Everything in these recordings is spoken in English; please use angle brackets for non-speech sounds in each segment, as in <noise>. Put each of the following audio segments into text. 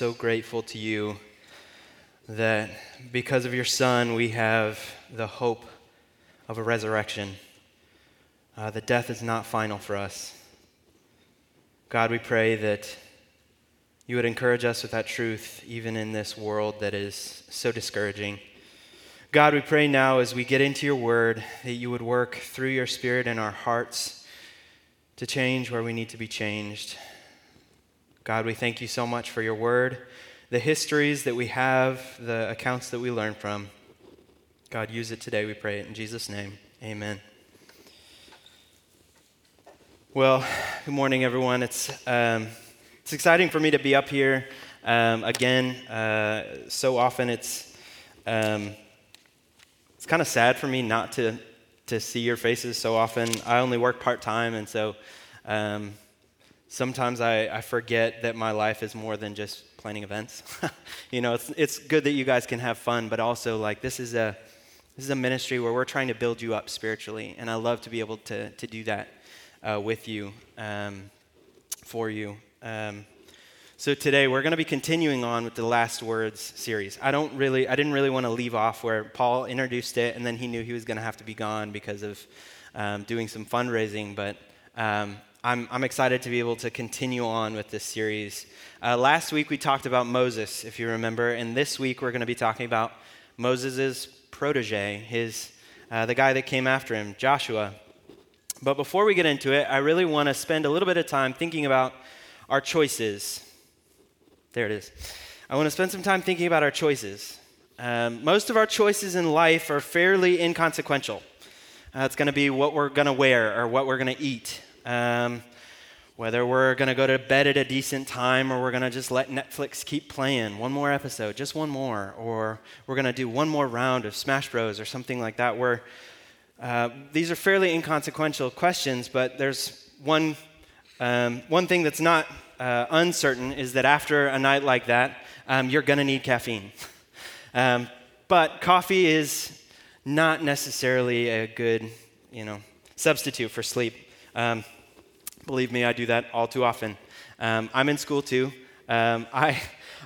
so grateful to you that because of your Son, we have the hope of a resurrection. Uh, that death is not final for us. God, we pray that you would encourage us with that truth, even in this world that is so discouraging. God, we pray now as we get into your word that you would work through your spirit in our hearts to change where we need to be changed God, we thank you so much for your word, the histories that we have, the accounts that we learn from. God, use it today, we pray it in Jesus' name. Amen. Well, good morning, everyone. It's, um, it's exciting for me to be up here um, again. Uh, so often it's, um, it's kind of sad for me not to, to see your faces so often. I only work part time, and so um, sometimes I, I forget that my life is more than just planning events. <laughs> you know, it's, it's good that you guys can have fun, but also like this is a this is a ministry where we're trying to build you up spiritually, and I love to be able to to do that uh, with you, um, for you. Um, so today we're going to be continuing on with the last words series. I don't really, I didn't really want to leave off where Paul introduced it, and then he knew he was going to have to be gone because of um, doing some fundraising, but. I'm, I'm excited to be able to continue on with this series. Uh, last week we talked about Moses, if you remember, and this week we're going to be talking about Moses' protege, his, uh, the guy that came after him, Joshua. But before we get into it, I really want to spend a little bit of time thinking about our choices. There it is. I want to spend some time thinking about our choices. Um, most of our choices in life are fairly inconsequential. Uh, it's going to be what we're going to wear or what we're going to eat um, whether we're going to go to bed at a decent time or we're going to just let Netflix keep playing one more episode, just one more, or we're going to do one more round of Smash Bros. or something like that. Where uh, these are fairly inconsequential questions, but there's one, um, one thing that's not uh, uncertain is that after a night like that, um, you're going to need caffeine. <laughs> Um, but coffee is not necessarily a good, you know, substitute for sleep. Um, Believe me, I do that all too often. Um, I'm in school too. Um, <laughs> I,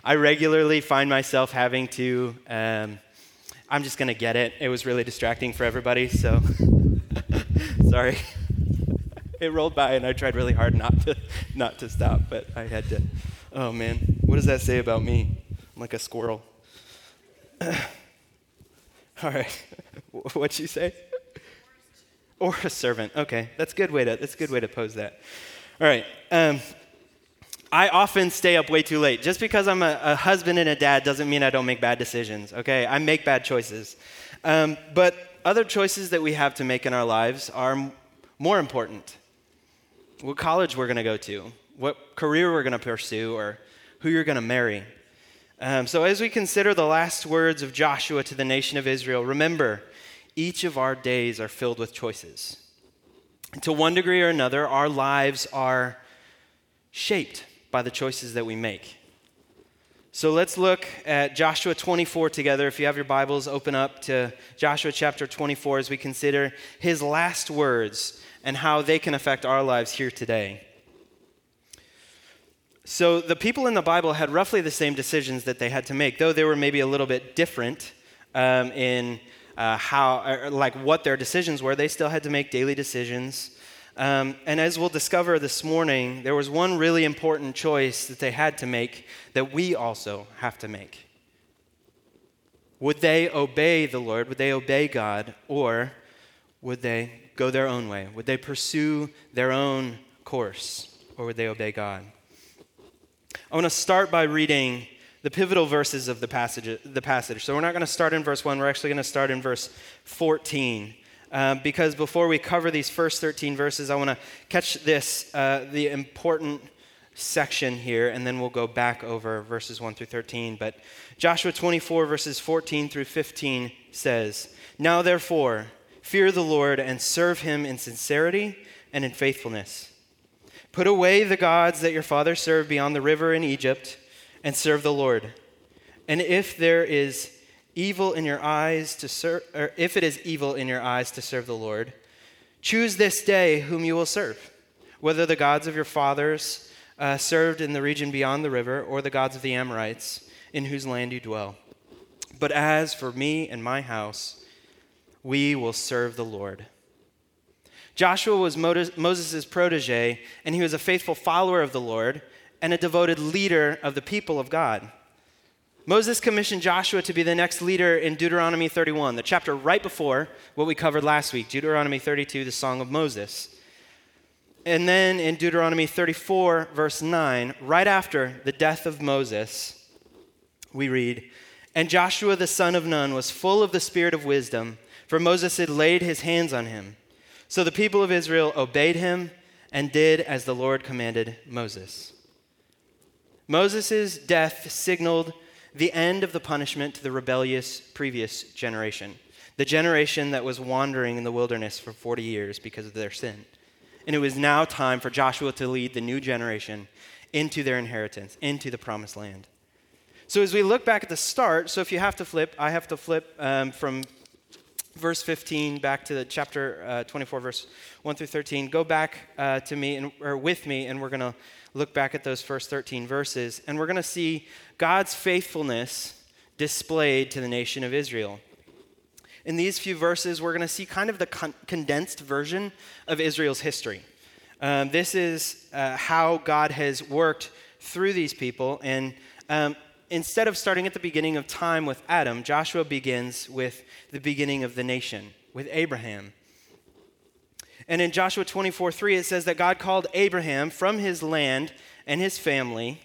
I regularly find myself having to, um, I'm just going to get it. It was really distracting for everybody, so <laughs> sorry. <laughs> it rolled by and I tried really hard not to, not to stop, but I had to. Oh man, what does that say about me? I'm like a squirrel. <clears throat> all right, what'd you say? Or a servant. Okay, that's a good way to that's a good way to pose that. All right. Um, I often stay up way too late. Just because I'm a, a, husband and a dad doesn't mean I don't make bad decisions. Okay, I make bad choices, um, but other choices that we have to make in our lives are m- more important. What college we're going to go to, what career we're going to pursue, or who you're going to marry. Um, so, as we consider the last words of Joshua to the nation of Israel, remember each of our days are filled with choices. to one degree or another, our lives are shaped by the choices that we make. So let's look at Joshua 24 together. If you have your Bibles, open up to Joshua chapter 24 as we consider his last words and how they can affect our lives here today. So, the people in the Bible had roughly the same decisions that they had to make, though they were maybe a little bit different um, in uh, how, like what their decisions were. They still had to make daily decisions. Um, and as we'll discover this morning, there was one really important choice that they had to make that we also have to make. Would they obey the Lord? Would they obey God? Or would they go their own way? Would they pursue their own course? Or would they obey God? I want to start by reading the pivotal verses of the passage. The passage. So we're not going to start in verse 1, we're actually going to start in verse 14. Uh, because before we cover these first 13 verses, I want to catch this, uh, the important section here, and then we'll go back over verses 1 through 13. But Joshua 24, verses 14 through 15 says, Now therefore, fear the Lord and serve him in sincerity and in faithfulness. Put away the gods that your father served beyond the river in Egypt and serve the Lord. And if there is evil in your eyes to serve, or if it is evil in your eyes to serve the Lord, choose this day whom you will serve, whether the gods of your fathers uh, served in the region beyond the river, or the gods of the Amorites, in whose land you dwell. But as for me and my house, we will serve the Lord. Joshua was Moses' protege, and he was a faithful follower of the Lord and a devoted leader of the people of God. Moses commissioned Joshua to be the next leader in Deuteronomy 31, the chapter right before what we covered last week, Deuteronomy 32, the Song of Moses. And then in Deuteronomy 34, verse 9, right after the death of Moses, we read, And Joshua the son of Nun was full of the spirit of wisdom, for Moses had laid his hands on him. So the people of Israel obeyed him and did as the Lord commanded Moses. Moses' death signaled the end of the punishment to the rebellious previous generation, the generation that was wandering in the wilderness for 40 years because of their sin. And it was now time for Joshua to lead the new generation into their inheritance, into the promised land. So, as we look back at the start, so if you have to flip, I have to flip um, from verse 15 back to the chapter uh, 24, verse 1 through 13. Go back uh, to me and, or with me, and we're going to look back at those first 13 verses, and we're going to see God's faithfulness displayed to the nation of Israel. In these few verses, we're going to see kind of the con- condensed version of Israel's history. Um, this is uh, how God has worked through these people. And um, instead of starting at the beginning of time with Adam, Joshua begins with the beginning of the nation, with Abraham. And in Joshua 24 3, it says that God called Abraham from his land and his family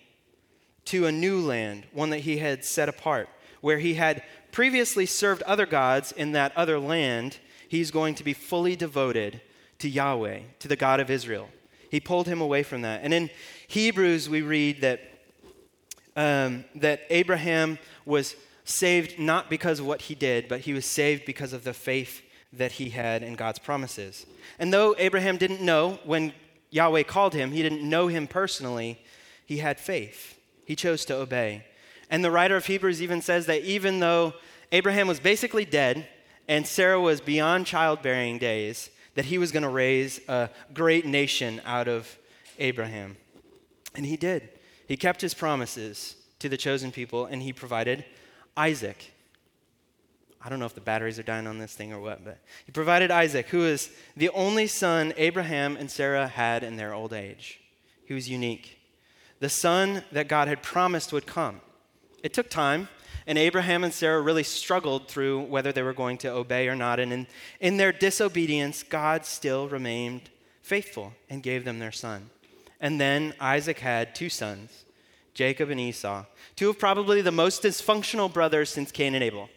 to a new land, one that he had set apart, where he had previously served other gods in that other land, he's going to be fully devoted to Yahweh, to the God of Israel. He pulled him away from that. And in Hebrews, we read that, um, that Abraham was saved not because of what he did, but he was saved because of the faith that he had in God's promises. And though Abraham didn't know when Yahweh called him, he didn't know him personally, he had faith. He chose to obey. And the writer of Hebrews even says that even though Abraham was basically dead and Sarah was beyond childbearing days, that he was going to raise a great nation out of Abraham. And he did. He kept his promises to the chosen people and he provided Isaac. I don't know if the batteries are dying on this thing or what, but he provided Isaac, who is the only son Abraham and Sarah had in their old age. He was unique. The son that God had promised would come. It took time, and Abraham and Sarah really struggled through whether they were going to obey or not. And in, in their disobedience, God still remained faithful and gave them their son. And then Isaac had two sons, Jacob and Esau, two of probably the most dysfunctional brothers since Cain and Abel.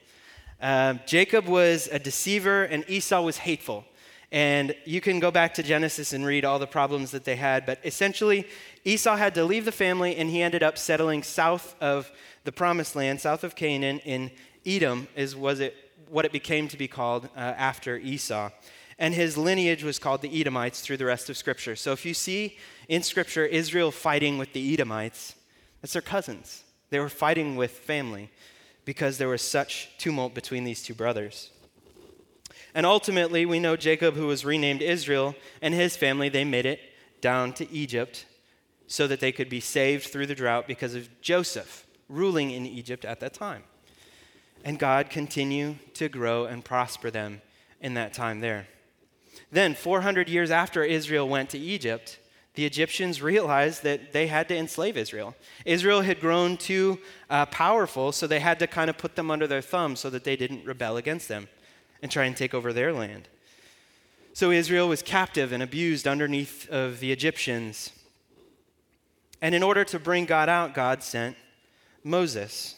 Uh, Jacob was a deceiver, and Esau was hateful. And you can go back to Genesis and read all the problems that they had. But essentially, Esau had to leave the family, and he ended up settling south of the promised land, south of Canaan, in Edom, is was it what it became to be called uh, after Esau. And his lineage was called the Edomites through the rest of Scripture. So if you see in Scripture Israel fighting with the Edomites, that's their cousins. They were fighting with family because there was such tumult between these two brothers. And ultimately, we know Jacob, who was renamed Israel, and his family, they made it down to Egypt so that they could be saved through the drought because of Joseph ruling in Egypt at that time. And God continued to grow and prosper them in that time there. Then, 400 years after Israel went to Egypt, the Egyptians realized that they had to enslave Israel. Israel had grown too uh, powerful, so they had to kind of put them under their thumb so that they didn't rebel against them and try and take over their land. So Israel was captive and abused underneath of the Egyptians. And in order to bring God out, God sent Moses.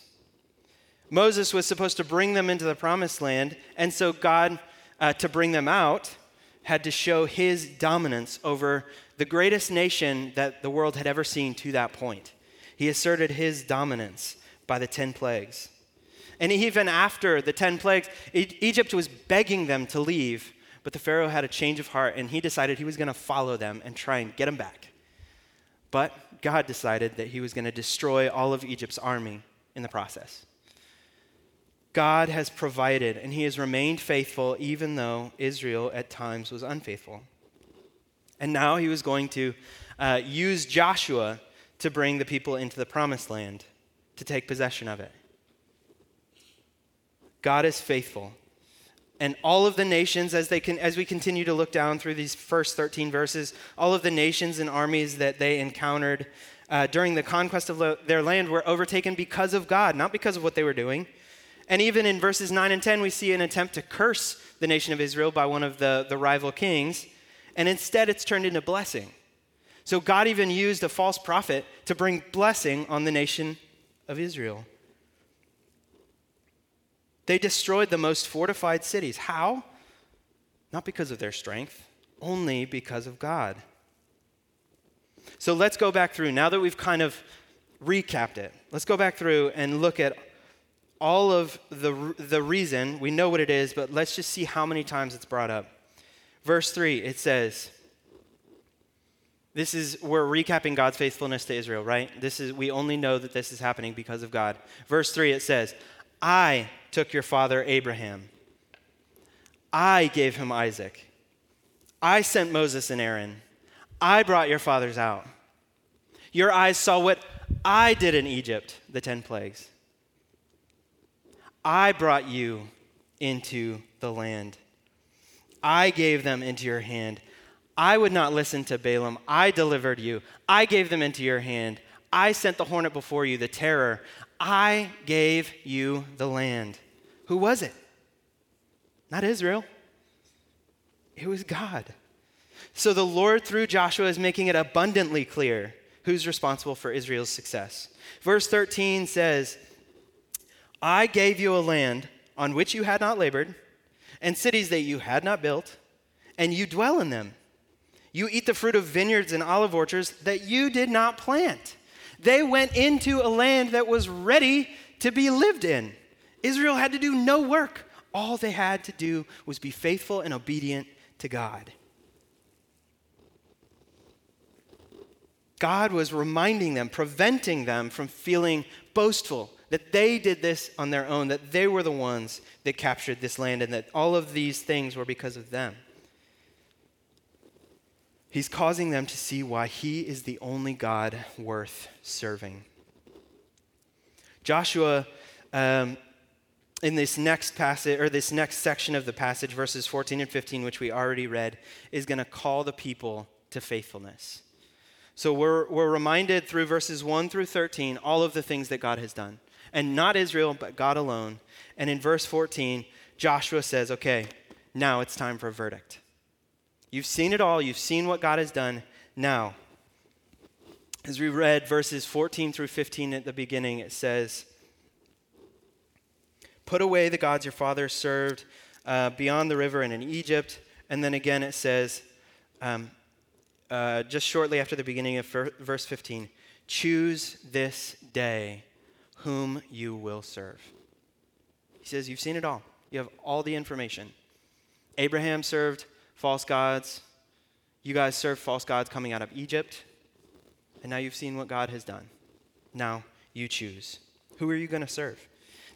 Moses was supposed to bring them into the promised land, and so God, uh, to bring them out, had to show his dominance over the greatest nation that the world had ever seen to that point. He asserted his dominance by the 10 plagues. And even after the 10 plagues, Egypt was begging them to leave, but the Pharaoh had a change of heart and he decided he was going to follow them and try and get them back. But God decided that he was going to destroy all of Egypt's army in the process. God has provided and he has remained faithful even though Israel at times was unfaithful. And now he was going to uh, use Joshua to bring the people into the promised land, to take possession of it. God is faithful. And all of the nations, as, they can, as we continue to look down through these first 13 verses, all of the nations and armies that they encountered uh, during the conquest of lo- their land were overtaken because of God, not because of what they were doing. And even in verses 9 and 10, we see an attempt to curse the nation of Israel by one of the, the rival kings, and instead it's turned into blessing. So God even used a false prophet to bring blessing on the nation of Israel. They destroyed the most fortified cities. How? Not because of their strength, only because of God. So let's go back through. Now that we've kind of recapped it, let's go back through and look at all of the, the reason. We know what it is, but let's just see how many times it's brought up. Verse 3, it says, this is we're recapping God's faithfulness to Israel, right? This is we only know that this is happening because of God. Verse 3 it says, "I took your father Abraham. I gave him Isaac. I sent Moses and Aaron. I brought your fathers out. Your eyes saw what I did in Egypt, the 10 plagues. I brought you into the land. I gave them into your hand. I would not listen to Balaam. I delivered you. I gave them into your hand. I sent the hornet before you, the terror. I gave you the land. Who was it? Not Israel. It was God. So the Lord, through Joshua, is making it abundantly clear who's responsible for Israel's success. Verse 13 says, I gave you a land on which you had not labored, and cities that you had not built, and you dwell in them. You eat the fruit of vineyards and olive orchards that you did not plant. They went into a land that was ready to be lived in. Israel had to do no work. All they had to do was be faithful and obedient to God. God was reminding them, preventing them from feeling boastful that they did this on their own, that they were the ones that captured this land, and that all of these things were because of them. He's causing them to see why he is the only God worth serving. Joshua um, in this next passage or this next section of the passage verses 14 and 15 which we already read is going to call the people to faithfulness so we're, we're reminded through verses 1 through 13 all of the things that god has done and not israel but god alone. And in verse 14 joshua says okay now it's time for a verdict. You've seen it all. You've seen what god has done. Now as we read verses 14 through 15 at the beginning it says Put away the gods your fathers served uh, beyond the river and in Egypt. And then again it says, um, uh, just shortly after the beginning of verse 15, choose this day whom you will serve. He says, You've seen it all. You have all the information. Abraham served false gods. You guys served false gods coming out of Egypt. And now you've seen what God has done. Now you choose. Who are you going to serve?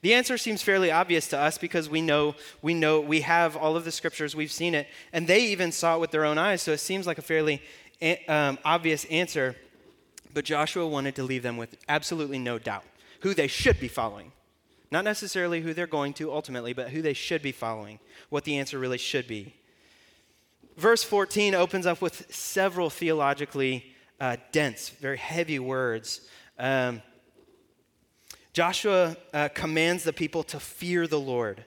The answer seems fairly obvious to us because we know we know we have all of the scriptures, we've seen it, and they even saw it with their own eyes, so it seems like a fairly um, obvious answer. But Joshua wanted to leave them with absolutely no doubt who they should be following. Not necessarily who they're going to ultimately, but who they should be following, what the answer really should be. Verse 14 opens up with several theologically uh, dense, very heavy words. Um, Joshua uh, commands the people to fear the Lord.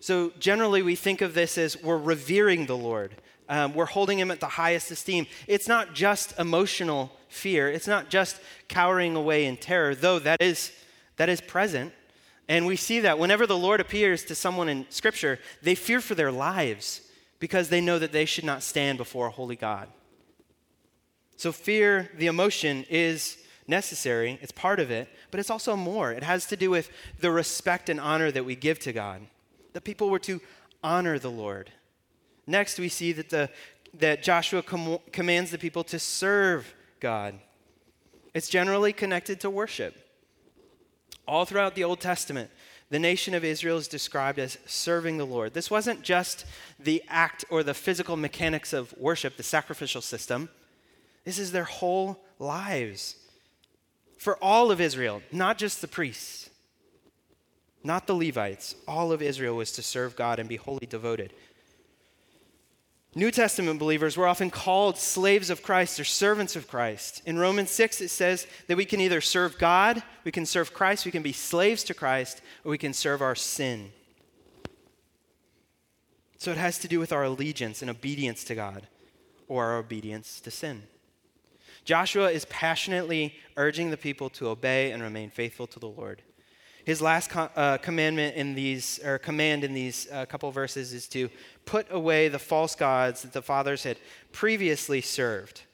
So generally, we think of this as we're revering the Lord. Um, we're holding him at the highest esteem. It's not just emotional fear. It's not just cowering away in terror, though that is, that is present. And we see that whenever the Lord appears to someone in Scripture, they fear for their lives because they know that they should not stand before a holy God. So, fear, the emotion, is necessary, it's part of it, but it's also more. It has to do with the respect and honor that we give to God. The people were to honor the Lord. Next, we see that, the, that Joshua com- commands the people to serve God. It's generally connected to worship. All throughout the Old Testament, the nation of Israel is described as serving the Lord. This wasn't just the act or the physical mechanics of worship, the sacrificial system. This is their whole lives. for all of Israel, not just the priests, not the Levites. All of Israel was to serve God and be wholly devoted. New Testament believers were often called slaves of Christ or servants of Christ. In Romans 6, it says that we can either serve God, we can serve Christ, we can be slaves to Christ, or we can serve our sin. So it has to do with our allegiance and obedience to God or our obedience to sin. Joshua is passionately urging the people to obey and remain faithful to the Lord. His last co- uh, commandment in these, or command in these uh, couple verses is to put away the false gods that the fathers had previously served.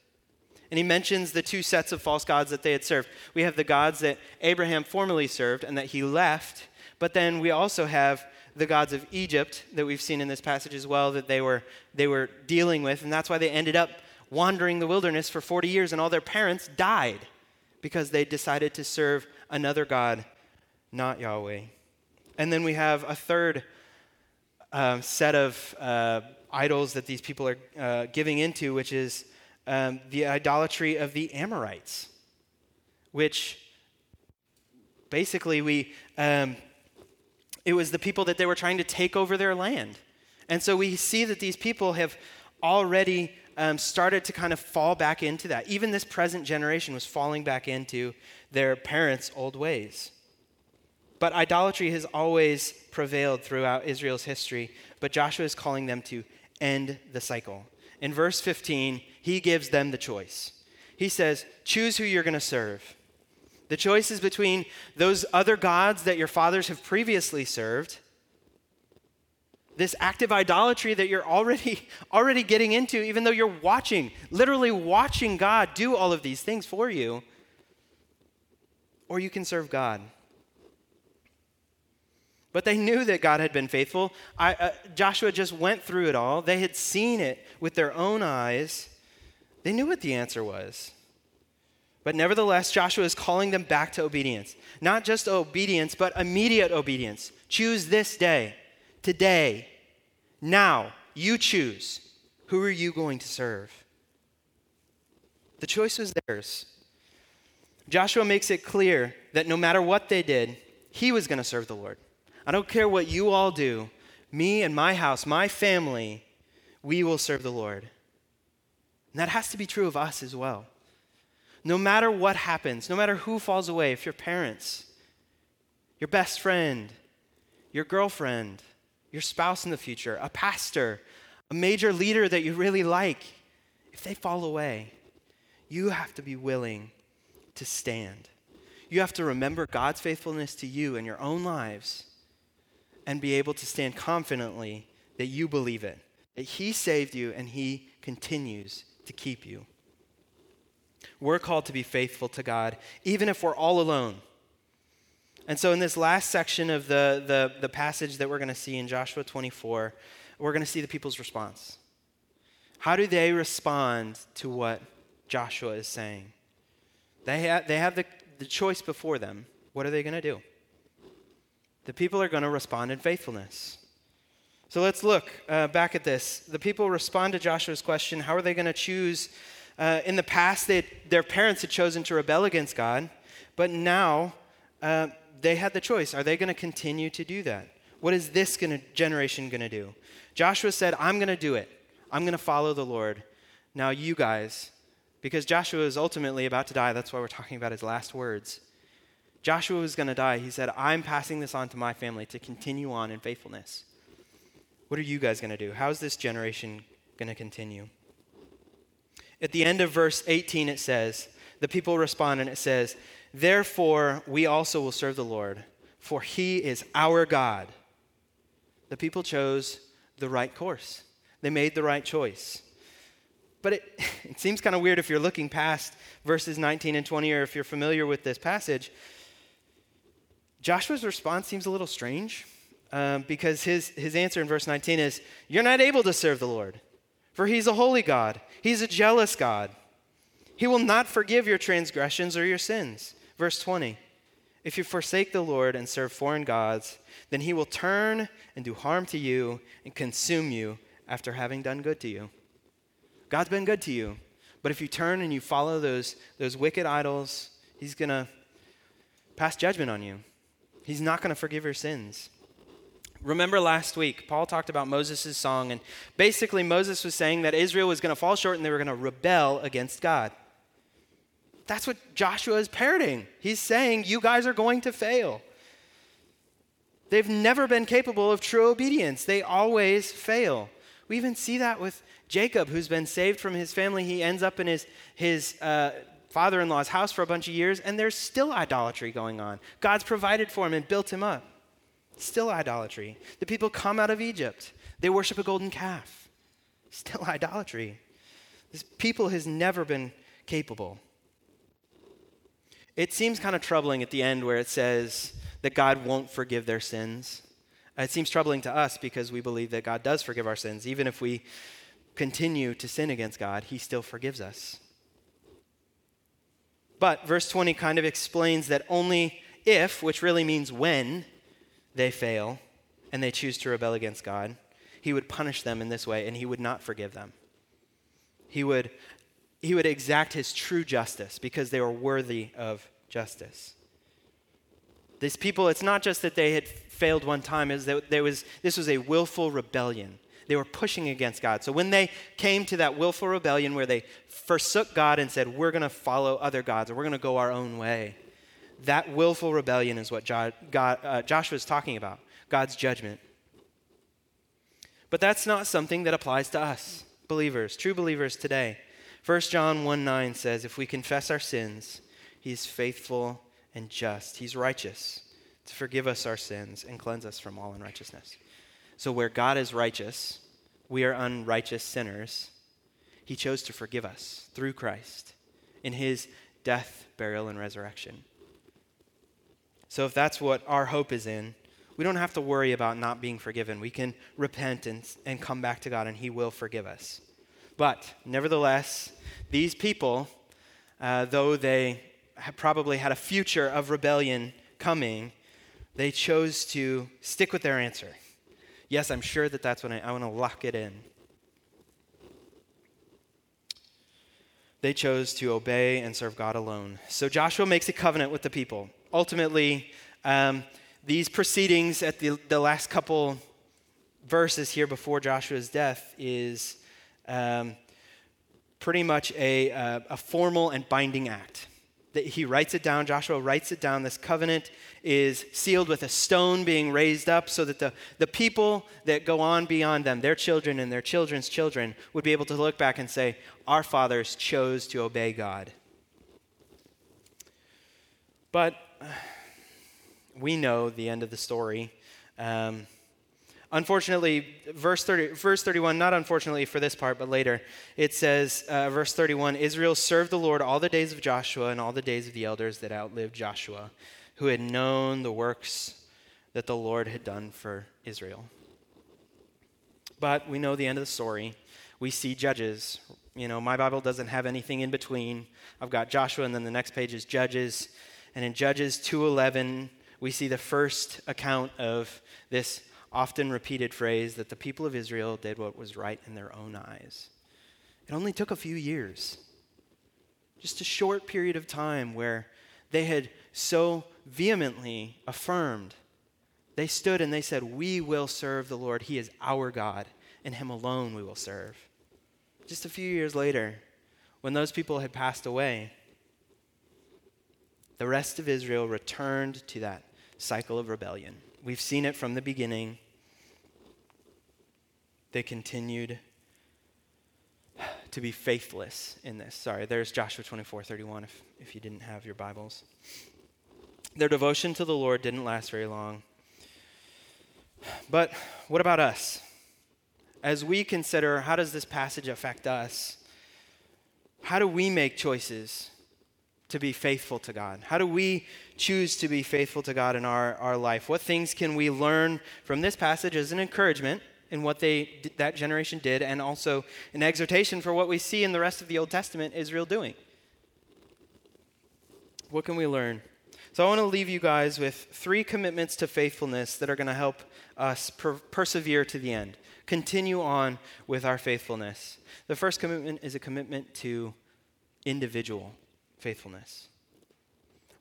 And he mentions the two sets of false gods that they had served. We have the gods that Abraham formerly served and that he left, but then we also have the gods of Egypt that we've seen in this passage as well that they were, they were dealing with, and that's why they ended up wandering the wilderness for 40 years, and all their parents died because they decided to serve another God, not Yahweh. And then we have a third um, set of uh, idols that these people are uh, giving into, which is um, the idolatry of the Amorites, which basically we um, it was the people that they were trying to take over their land, and so we see that these people have already um, started to kind of fall back into that. Even this present generation was falling back into their parents' old ways. But idolatry has always prevailed throughout Israel's history, but Joshua is calling them to end the cycle. In verse 15, he gives them the choice. He says, Choose who you're going to serve. The choice is between those other gods that your fathers have previously served, this active idolatry that you're already <laughs> already getting into even though you're watching, literally watching God do all of these things for you, or you can serve God. But they knew that God had been faithful. I, uh, Joshua just went through it all. They had seen it with their own eyes. They knew what the answer was. But nevertheless, Joshua is calling them back to obedience. Not just obedience, but immediate obedience. Choose this day, today, now. You choose. Who are you going to serve? The choice was theirs. Joshua makes it clear that no matter what they did, he was going to serve the Lord. I don't care what you all do, me and my house, my family, we will serve the Lord. And that has to be true of us as well. No matter what happens, no matter who falls away, if your parents, your best friend, your girlfriend, your spouse in the future, a pastor, a major leader that you really like, if they fall away, you have to be willing to stand. You have to remember God's faithfulness to you in your own lives and be able to stand confidently that you believe it, that He saved you and He continues to keep you. We're called to be faithful to God, even if we're all alone. And so, in this last section of the, the, the passage that we're going to see in Joshua 24, we're going to see the people's response. How do they respond to what Joshua is saying? They, ha- they have the, the choice before them. What are they going to do? The people are going to respond in faithfulness. So let's look uh, back at this. The people respond to Joshua's question how are they going to choose? Uh, in the past, their parents had chosen to rebel against God, but now uh, they had the choice. Are they going to continue to do that? What is this gonna, generation going to do? Joshua said, I'm going to do it. I'm going to follow the Lord. Now, you guys, because Joshua is ultimately about to die, that's why we're talking about his last words. Joshua was going to die. He said, I'm passing this on to my family to continue on in faithfulness. What are you guys going to do? How is this generation going to continue? At the end of verse 18, it says, the people respond and it says, Therefore, we also will serve the Lord, for he is our God. The people chose the right course, they made the right choice. But it, <laughs> it seems kind of weird if you're looking past verses 19 and 20, or if you're familiar with this passage, Joshua's response seems a little strange um, because his, his answer in verse 19 is, You're not able to serve the Lord, for he's a holy God, he's a jealous God. He will not forgive your transgressions or your sins. Verse 20 If you forsake the Lord and serve foreign gods, then he will turn and do harm to you and consume you after having done good to you. God's been good to you, but if you turn and you follow those, those wicked idols, He's going to pass judgment on you. He's not going to forgive your sins. Remember last week, Paul talked about Moses' song, and basically, Moses was saying that Israel was going to fall short and they were going to rebel against God. That's what Joshua is parroting. He's saying, You guys are going to fail. They've never been capable of true obedience, they always fail. We even see that with Jacob, who's been saved from his family. He ends up in his, his uh, father in law's house for a bunch of years, and there's still idolatry going on. God's provided for him and built him up. Still idolatry. The people come out of Egypt, they worship a golden calf. Still <laughs> idolatry. This people has never been capable. It seems kind of troubling at the end where it says that God won't forgive their sins. It seems troubling to us because we believe that God does forgive our sins. Even if we continue to sin against God, He still forgives us. But verse 20 kind of explains that only if, which really means when, they fail and they choose to rebel against God, He would punish them in this way and He would not forgive them. He would, he would exact His true justice because they were worthy of justice. These people, it's not just that they had failed one time, is that there was, this was a willful rebellion. They were pushing against God. So when they came to that willful rebellion where they forsook God and said, We're going to follow other gods or we're going to go our own way, that willful rebellion is what God, uh, Joshua is talking about God's judgment. But that's not something that applies to us, believers, true believers today. 1 John 1 9 says, If we confess our sins, he is faithful and just. He's righteous to forgive us our sins and cleanse us from all unrighteousness. So, where God is righteous, we are unrighteous sinners. He chose to forgive us through Christ in his death, burial, and resurrection. So, if that's what our hope is in, we don't have to worry about not being forgiven. We can repent and, and come back to God, and He will forgive us. But, nevertheless, these people, uh, though they probably had a future of rebellion coming, they chose to stick with their answer. Yes, I'm sure that that's what I, I want to lock it in. They chose to obey and serve God alone. So Joshua makes a covenant with the people ultimately, um, these proceedings at the, the last couple verses here before Joshua's death is um, pretty much a, uh, a formal and binding act. That he writes it down, Joshua writes it down. This covenant is sealed with a stone being raised up so that the, the people that go on beyond them, their children and their children's children, would be able to look back and say, Our fathers chose to obey God. But we know the end of the story. Um, unfortunately, verse, 30, verse 31, not unfortunately for this part, but later, it says, uh, verse 31 Israel served the Lord all the days of Joshua and all the days of the elders that outlived Joshua, who had known the works that the Lord had done for Israel. But we know the end of the story. We see Judges. You know, my Bible doesn't have anything in between. I've got Joshua, and then the next page is Judges. And in Judges 2:11, we see the first account of this often repeated phrase that the people of Israel did what was right in their own eyes. It only took a few years. Just a short period of time where they had so vehemently affirmed. They stood and they said, We will serve the Lord. He is our God, and Him alone we will serve. Just a few years later, when those people had passed away, the rest of Israel returned to that cycle of rebellion. We've seen it from the beginning. They continued to be faithless in this. Sorry, there's Joshua 24 31 if, if you didn't have your Bibles. Their devotion to the Lord didn't last very long. But what about us? As we consider how does this passage affect us? How do we make choices to be faithful to God? How do we choose to be faithful to God in our, our life? What things can we learn from this passage as an encouragement in what they, that generation did, and also an exhortation for what we see in the rest of the Old Testament Israel doing? What can we learn? So, I want to leave you guys with three commitments to faithfulness that are going to help us per- persevere to the end, continue on with our faithfulness. The first commitment is a commitment to individual faithfulness.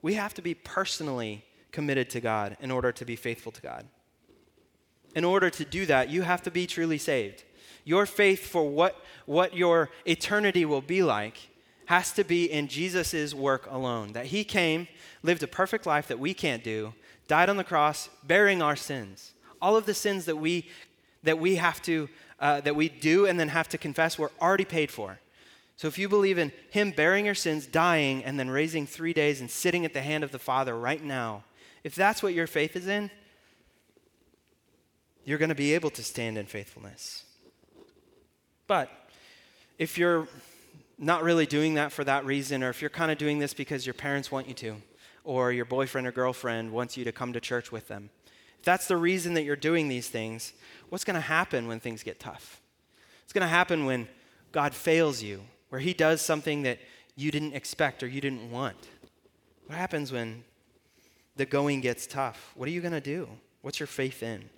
We have to be personally committed to God in order to be faithful to God. In order to do that, you have to be truly saved. Your faith for what, what your eternity will be like has to be in Jesus' work alone. That he came, lived a perfect life that we can't do, died on the cross, bearing our sins. All of the sins that we, that we have to, uh, that we do and then have to confess were already paid for. So if you believe in him bearing your sins, dying, and then raising three days and sitting at the hand of the Father right now, if that's what your faith is in, you're going to be able to stand in faithfulness. But if you're not really doing that for that reason, or if you're kind of doing this because your parents want you to, or your boyfriend or girlfriend wants you to come to church with them, if that's the reason that you're doing these things, what's going to happen when things get tough? It's going to happen when God fails you, where He does something that you didn't expect or you didn't want. What happens when the going gets tough? What are you going to do? What's your faith in?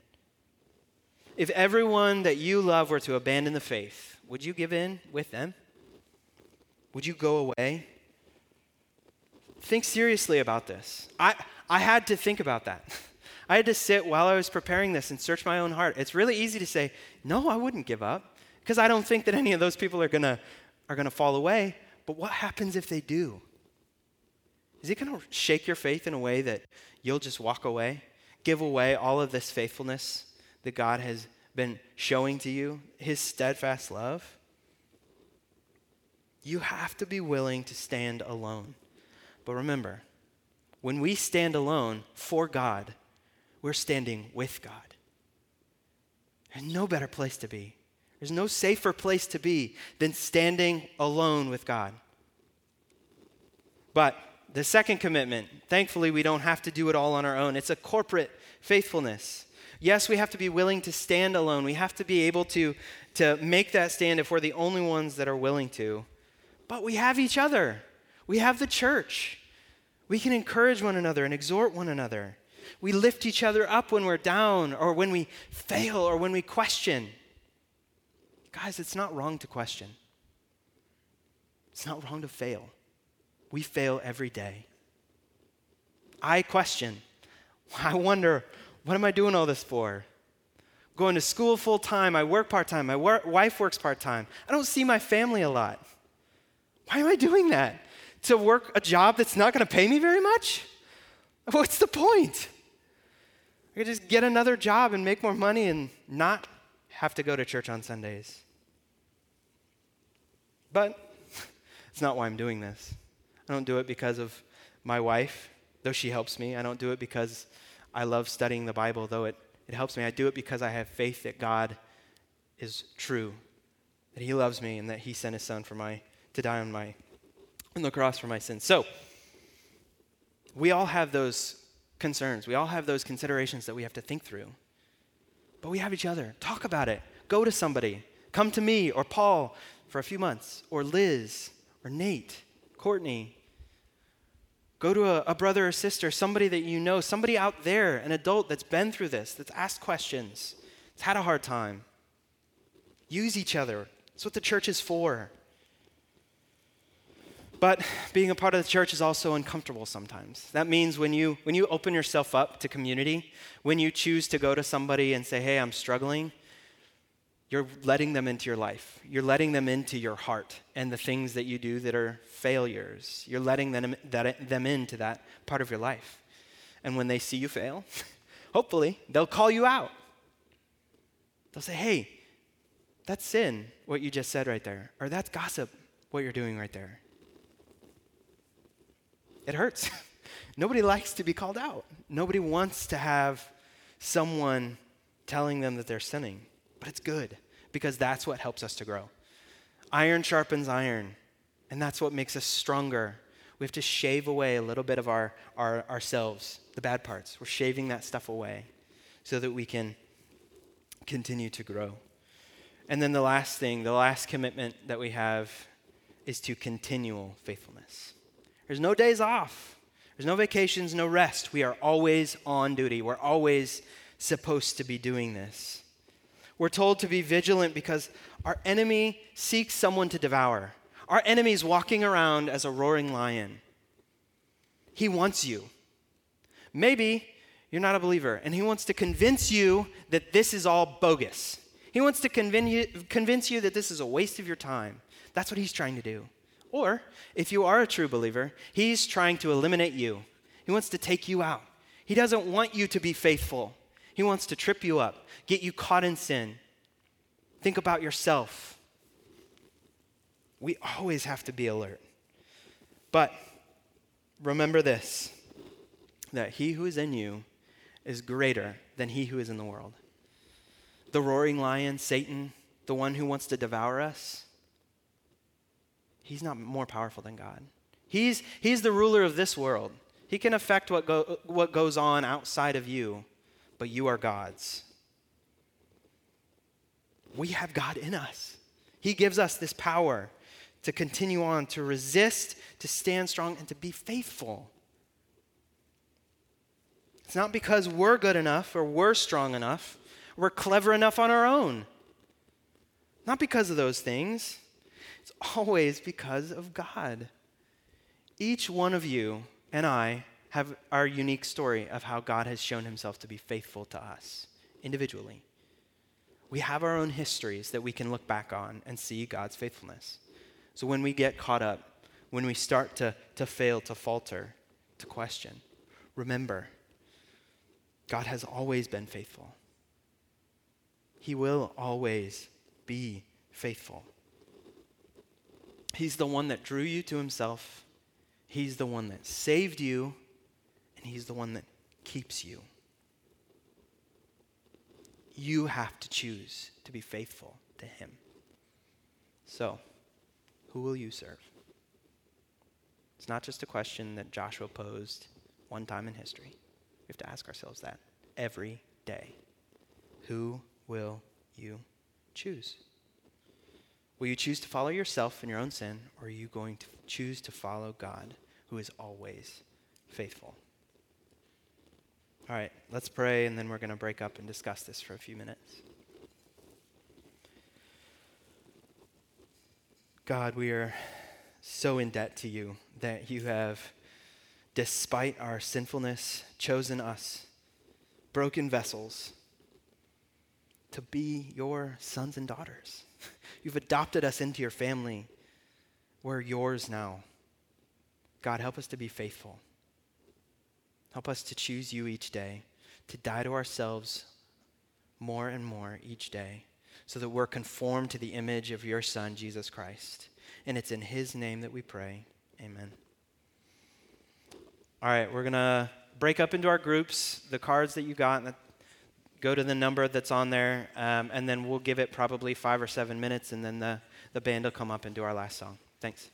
If everyone that you love were to abandon the faith, would you give in with them? Would you go away? Think seriously about this. I, I had to think about that. <laughs> I had to sit while I was preparing this and search my own heart. It's really easy to say, no, I wouldn't give up because I don't think that any of those people are going to are going to fall away. But what happens if they do? Is it going to shake your faith in a way that you'll just walk away, give away all of this faithfulness that God has been showing to you, his steadfast love? You have to be willing to stand alone. But remember, when we stand alone for God, we're standing with God. There's no better place to be. There's no safer place to be than standing alone with God. But the second commitment, thankfully, we don't have to do it all on our own. It's a corporate faithfulness. Yes, we have to be willing to stand alone. We have to be able to, to make that stand if we're the only ones that are willing to. But we have each other, we have the church. We can encourage one another and exhort one another. We lift each other up when we're down or when we fail or when we question. Guys, it's not wrong to question. It's not wrong to fail. We fail every day. I question. I wonder what am I doing all this for? Going to school full time, I work part time, my wor- wife works part time. I don't see my family a lot. Why am I doing that? To work a job that's not going to pay me very much? What's the point? I could just get another job and make more money and not have to go to church on Sundays. But <laughs> it's not why I'm doing this. I don't do it because of my wife, though she helps me. I don't do it because I love studying the Bible, though it, it helps me. I do it because I have faith that God is true, that He loves me, and that He sent His Son for my to die on my on the cross for my sins. So we all have those concerns. We all have those considerations that we have to think through. But we have each other. Talk about it. Go to somebody. Come to me or Paul for a few months, or Liz, or Nate, Courtney, Go to a, a, brother or sister, somebody that you know, somebody out there, an adult that's been through this, that's asked questions, that's had a hard time. Use each other. That's what the church is for. But being a part of the church is also uncomfortable sometimes. That means when you, when you open yourself up to community, when you choose to go to somebody and say, hey, I'm struggling, you're letting them into your life. You're letting them into your heart and the things that you do that are failures. You're letting them, that, them into that part of your life. And when they see you fail, <laughs> hopefully, they'll call you out. They'll say, hey, that's sin, what you just said right there. Or that's gossip, what you're doing right there. It hurts. <laughs> Nobody likes to be called out. Nobody wants to have someone telling them that they're sinning. But it's good because that's what helps us to grow. Iron sharpens iron, and that's what makes us stronger. We have to shave away a little bit of our, our ourselves, the bad parts. We're shaving that stuff away so that we can continue to grow. And then the last thing, the last commitment that we have is to continual faithfulness. There's no days off. There's no vacations, no rest. We are always on duty. We're always supposed to be doing this. We're told to be vigilant because our enemy seeks someone to devour. Our enemy is walking around as a roaring lion. He wants you. Maybe you're not a believer, and He wants to convince you that this is all bogus. He wants to convince you, convince you that this is a waste of your time. That's what He's trying to do. Or, if you are a true believer, He's trying to eliminate you. He wants to take you out. He doesn't want you to be faithful. He wants to trip you up, get you caught in sin. Think about yourself. We always have to be alert. But remember this that he who is in you is greater than he who is in the world. The roaring lion, Satan, the one who wants to devour us, he's not more powerful than God. He's, he's the ruler of this world. He can affect what, go, what goes on outside of you, but you are God's. We have God in us. He gives us this power to continue on, to resist, to stand strong, and to be faithful. It's not because we're good enough or we're strong enough, we're clever enough on our own. Not because of those things. It's <laughs> always because of God. Each one of you and I have our unique story of how God has shown himself to be faithful to us individually. We have our own histories that we can look back on and see God's faithfulness. So when we get caught up, when we start to, to fail, to falter, to question, remember God has always been faithful. He will always be faithful. He's the one that drew you to himself. He's the one that saved you, He's the one that keeps you. You have to choose to be faithful to Him. So, who will you serve? It's not just a question that Joshua posed one time in history. We have to ask ourselves that every day. Who will you choose? Will you choose to follow yourself in your own sin, or are you going to choose to follow God, who is always faithful? All right, let's pray, and then we're going to break up and discuss this for a few minutes. God, we are so in debt to you that you have, despite our sinfulness, chosen us, broken vessels, to be your sons and daughters. <laughs> You've adopted us into your family. We're yours now. God, help us to be faithful. Help us to choose you each day, to die to ourselves more and more each day, so that we're conformed to the image of your Son, Jesus Christ. And it's in his name that we pray. Amen. All right, we're going to break up into our groups. The cards that you got, go to the number that's on there, um, and then we'll give it probably five or seven minutes, and then the, the band will come up and do our last song. Thanks.